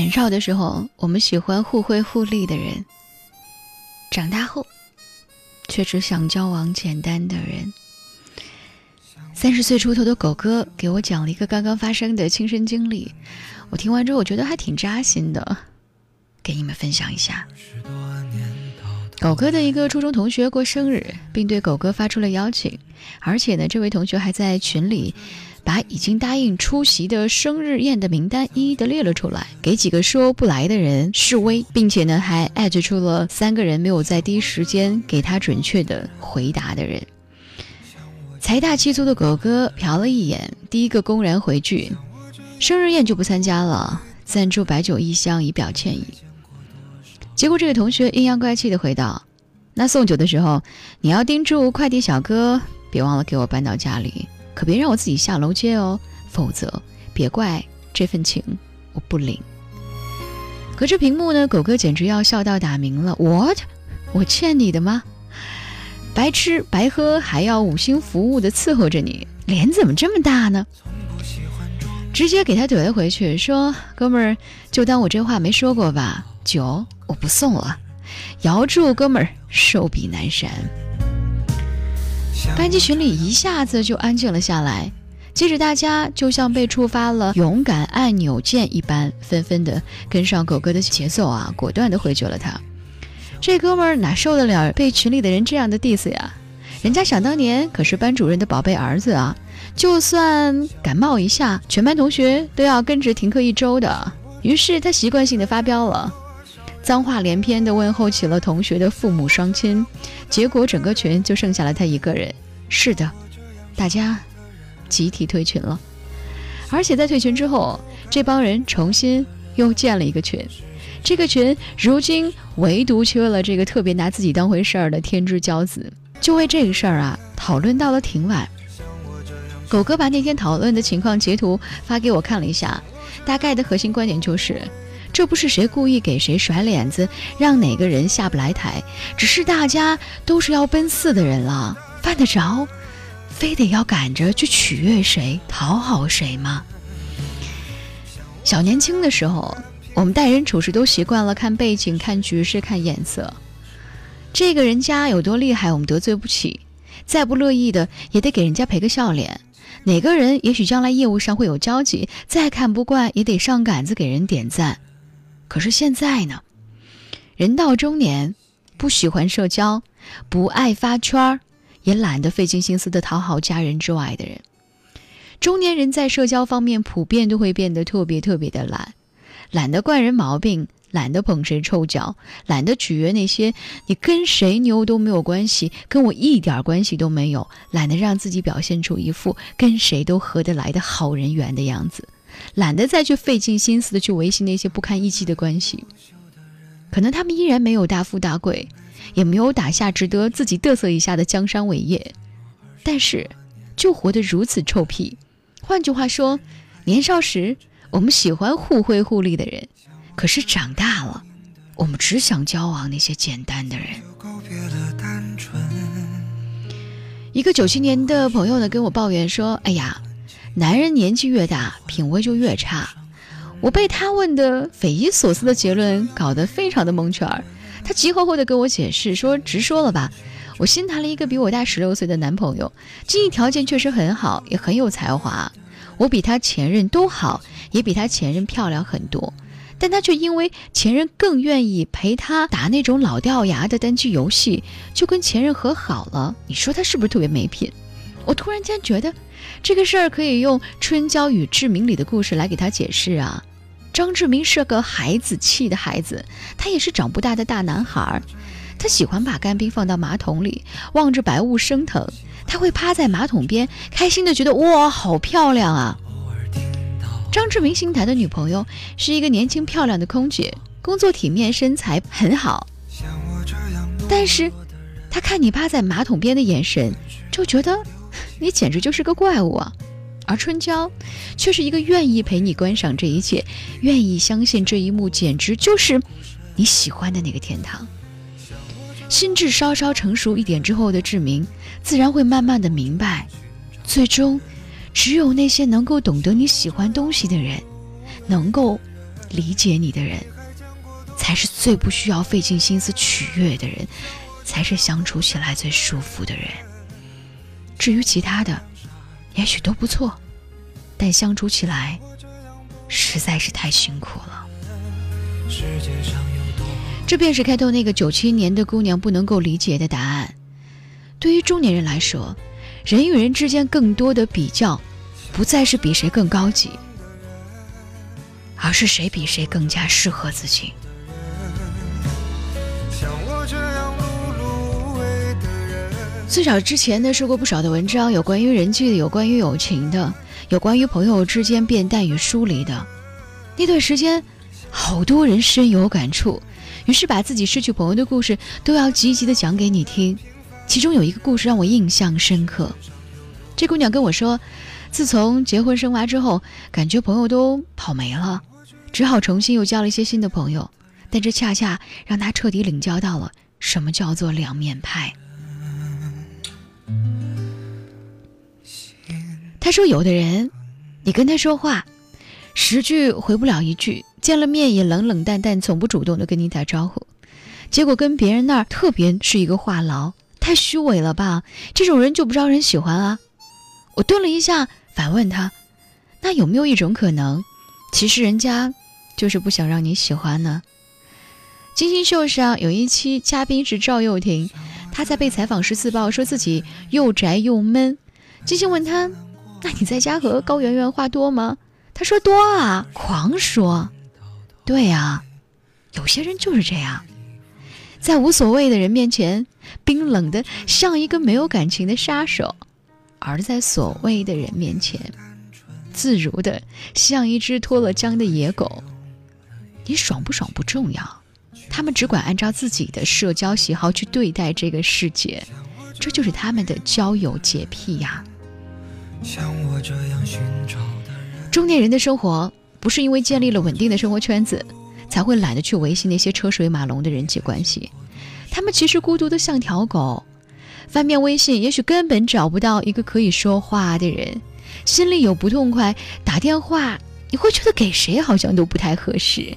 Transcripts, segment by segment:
年少的时候，我们喜欢互惠互利的人；长大后，却只想交往简单的人。三十岁出头的狗哥给我讲了一个刚刚发生的亲身经历，我听完之后，我觉得还挺扎心的，给你们分享一下。狗哥的一个初中同学过生日，并对狗哥发出了邀请，而且呢，这位同学还在群里把已经答应出席的生日宴的名单一一的列了出来，给几个说不来的人示威，并且呢，还艾特出了三个人没有在第一时间给他准确的回答的人。财大气粗的狗哥瞟了一眼，第一个公然回拒，生日宴就不参加了，赞助白酒一箱以表歉意。结果，这个同学阴阳怪气的回道：“那送酒的时候，你要叮嘱快递小哥，别忘了给我搬到家里，可别让我自己下楼接哦，否则别怪这份情我不领。”隔着屏幕呢，狗哥简直要笑到打鸣了。What？我欠你的吗？白吃白喝还要五星服务的伺候着你，脸怎么这么大呢？直接给他怼了回去，说：“哥们儿，就当我这话没说过吧。”酒我不送了，遥祝哥们儿寿比南山。班级群里一下子就安静了下来，接着大家就像被触发了勇敢按钮键一般，纷纷的跟上狗哥的节奏啊，果断的回绝了他。这哥们儿哪受得了被群里的人这样的 diss 呀？人家想当年可是班主任的宝贝儿子啊，就算感冒一下，全班同学都要跟着停课一周的。于是他习惯性的发飙了。脏话连篇的问候起了同学的父母双亲，结果整个群就剩下了他一个人。是的，大家集体退群了，而且在退群之后，这帮人重新又建了一个群。这个群如今唯独缺了这个特别拿自己当回事儿的天之骄子。就为这个事儿啊，讨论到了挺晚。狗哥把那天讨论的情况截图发给我看了一下，大概的核心观点就是。这不是谁故意给谁甩脸子，让哪个人下不来台，只是大家都是要奔四的人了，犯得着，非得要赶着去取悦谁、讨好谁吗？小年轻的时候，我们待人处事都习惯了看背景、看局势、看眼色，这个人家有多厉害，我们得罪不起，再不乐意的也得给人家赔个笑脸。哪个人也许将来业务上会有交集，再看不惯也得上杆子给人点赞。可是现在呢，人到中年，不喜欢社交，不爱发圈儿，也懒得费尽心思的讨好家人之外的人。中年人在社交方面普遍都会变得特别特别的懒，懒得惯人毛病，懒得捧谁臭脚，懒得取悦那些你跟谁牛都没有关系，跟我一点关系都没有，懒得让自己表现出一副跟谁都合得来的好人缘的样子。懒得再去费尽心思的去维系那些不堪一击的关系，可能他们依然没有大富大贵，也没有打下值得自己嘚瑟一下的江山伟业，但是就活得如此臭屁。换句话说，年少时我们喜欢互惠互利的人，可是长大了，我们只想交往那些简单的人。一个九七年的朋友呢跟我抱怨说：“哎呀。”男人年纪越大，品味就越差。我被他问的匪夷所思的结论搞得非常的蒙圈儿。他急吼吼地跟我解释说：“直说了吧，我新谈了一个比我大十六岁的男朋友，经济条件确实很好，也很有才华。我比他前任都好，也比他前任漂亮很多。但他却因为前任更愿意陪他打那种老掉牙的单机游戏，就跟前任和好了。你说他是不是特别没品？”我突然间觉得。这个事儿可以用《春娇与志明》里的故事来给他解释啊。张志明是个孩子气的孩子，他也是长不大的大男孩儿。他喜欢把干冰放到马桶里，望着白雾升腾。他会趴在马桶边，开心的觉得哇，好漂亮啊！张志明新谈的女朋友是一个年轻漂亮的空姐，工作体面，身材很好。但是，他看你趴在马桶边的眼神，就觉得。你简直就是个怪物啊！而春娇却是一个愿意陪你观赏这一切，愿意相信这一幕简直就是你喜欢的那个天堂。心智稍稍成熟一点之后的志明，自然会慢慢的明白，最终只有那些能够懂得你喜欢东西的人，能够理解你的人，才是最不需要费尽心思取悦的人，才是相处起来最舒服的人。至于其他的，也许都不错，但相处起来实在是太辛苦了。这便是开头那个九七年的姑娘不能够理解的答案。对于中年人来说，人与人之间更多的比较，不再是比谁更高级，而是谁比谁更加适合自己。像我这样最早之前呢，说过不少的文章，有关于人际的，有关于友情的，有关于朋友之间变淡与疏离的。那段时间，好多人深有感触，于是把自己失去朋友的故事都要积极的讲给你听。其中有一个故事让我印象深刻，这姑娘跟我说，自从结婚生娃之后，感觉朋友都跑没了，只好重新又交了一些新的朋友，但这恰恰让她彻底领教到了什么叫做两面派。他说：“有的人，你跟他说话，十句回不了一句，见了面也冷冷淡淡，从不主动的跟你打招呼。结果跟别人那儿特别是一个话痨，太虚伪了吧？这种人就不招人喜欢啊！”我顿了一下，反问他：“那有没有一种可能，其实人家就是不想让你喜欢呢？”金星秀上有一期嘉宾是赵又廷，他在被采访时自曝说自己又宅又闷。金星问他。那你在家和高圆圆话多吗？他说多啊，狂说。对呀，有些人就是这样，在无所谓的人面前，冰冷的像一个没有感情的杀手；而在所谓的人面前，自如的像一只脱了缰的野狗。你爽不爽不重要，他们只管按照自己的社交喜好去对待这个世界，这就是他们的交友洁癖呀。像我这样寻找的人。中年人的生活不是因为建立了稳定的生活圈子，才会懒得去维系那些车水马龙的人际关系。他们其实孤独的像条狗，翻遍微信，也许根本找不到一个可以说话的人。心里有不痛快，打电话，你会觉得给谁好像都不太合适。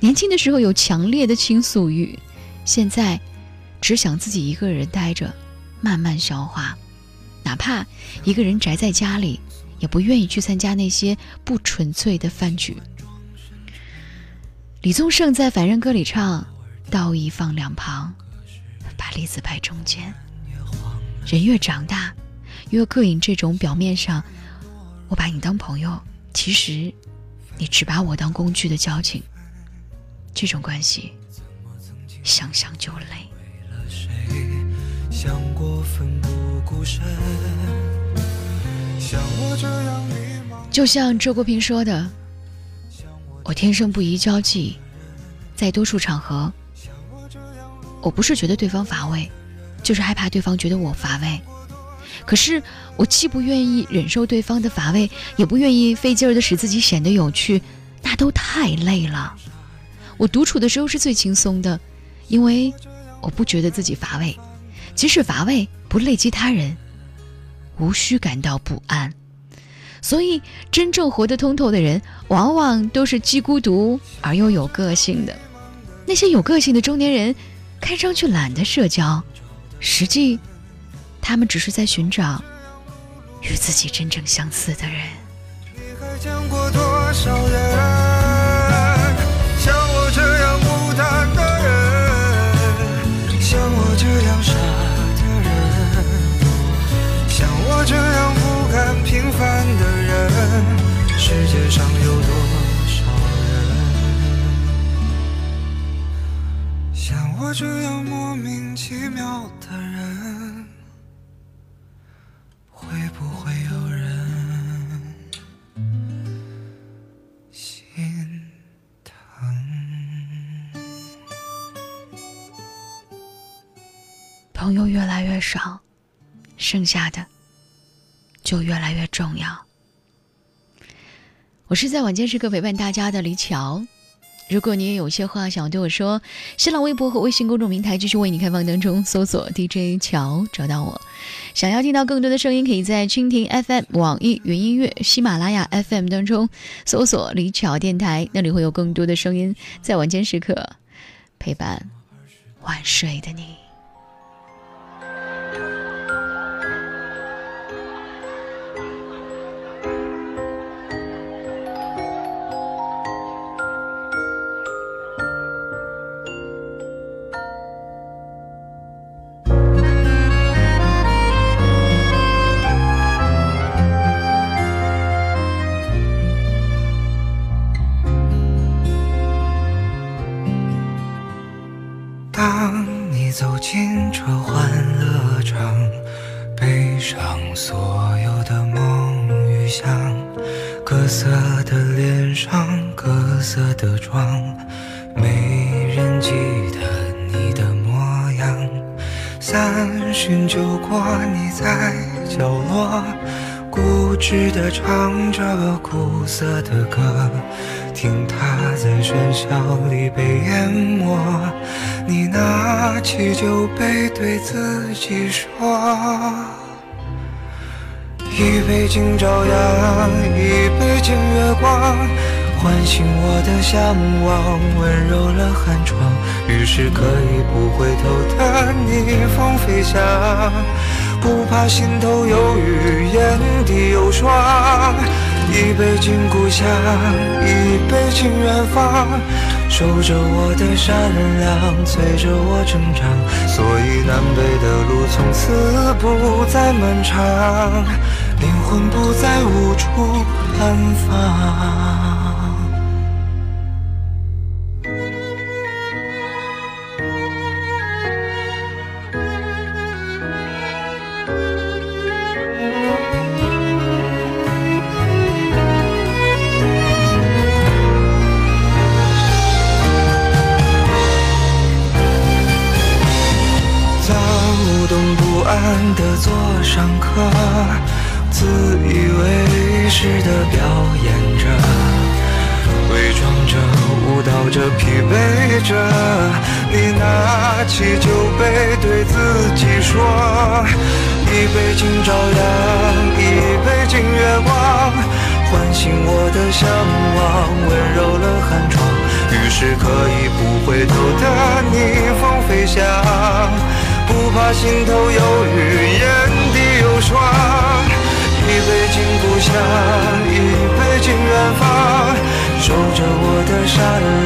年轻的时候有强烈的倾诉欲，现在只想自己一个人待着，慢慢消化。哪怕一个人宅在家里，也不愿意去参加那些不纯粹的饭局。李宗盛在《凡人歌》里唱：“道义放两旁，把利字摆中间。”人越长大，越膈应这种表面上我把你当朋友，其实你只把我当工具的交情。这种关系，想想就累。就像周国平说的：“我天生不宜交际，在多数场合，我不是觉得对方乏味，就是害怕对方觉得我乏味。可是我既不愿意忍受对方的乏味，也不愿意费劲儿的使自己显得有趣，那都太累了。我独处的时候是最轻松的，因为我不觉得自己乏味，即使乏味。”不累及他人，无需感到不安。所以，真正活得通透的人，往往都是既孤独而又有个性的。那些有个性的中年人，看上去懒得社交，实际，他们只是在寻找与自己真正相似的人。你还见过多少人？这样莫名其妙的人，会不会有人心疼？朋友越来越少，剩下的就越来越重要。我是在晚间时刻陪伴大家的李乔。如果你也有些话想要对我说，新浪微博和微信公众平台继续为你开放当中，搜索 DJ 乔找到我。想要听到更多的声音，可以在蜻蜓 FM、网易云音乐、喜马拉雅 FM 当中搜索李巧电台，那里会有更多的声音在晚间时刻陪伴晚睡的你。各色的脸上，各色的妆，没人记得你的模样。三巡酒过，你在角落，固执地唱着苦涩的歌，听它在喧嚣里被淹没。你拿起酒杯，对自己说。一杯敬朝阳，一杯敬月光。唤醒我的向往，温柔了寒窗，于是可以不回头的逆风飞翔，不怕心头有雨，眼底有霜。一杯敬故乡，一杯敬远方，守着我的善良，催着我成长，所以南北的路从此不再漫长，灵魂不再无处安放躁动不安的座上客自以为是的表演着，伪装着，舞蹈着，疲惫着。你拿起酒杯，对自己说：一杯敬朝阳，一杯敬月光，唤醒我的向往，温柔了寒窗，于是可以不回头的逆风飞翔。不怕心头有雨，眼底有霜。一杯敬故乡，一杯敬远方。守着我的善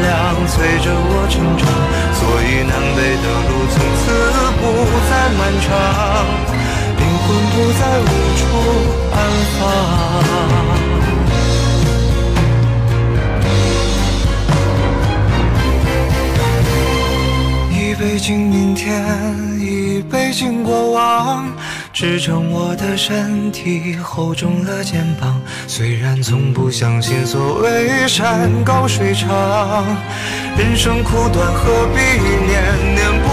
良，催着我成长。所以南北的路从此不再漫长，灵魂不再无处安放。一杯敬明天，一杯敬过往，支撑我的身体，厚重了肩膀。虽然从不相信所谓山高水长，人生苦短，何必念念不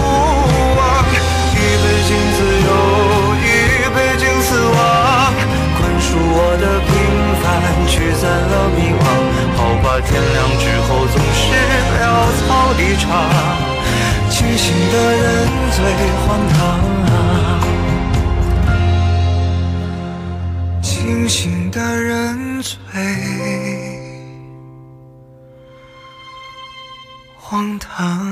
荒唐！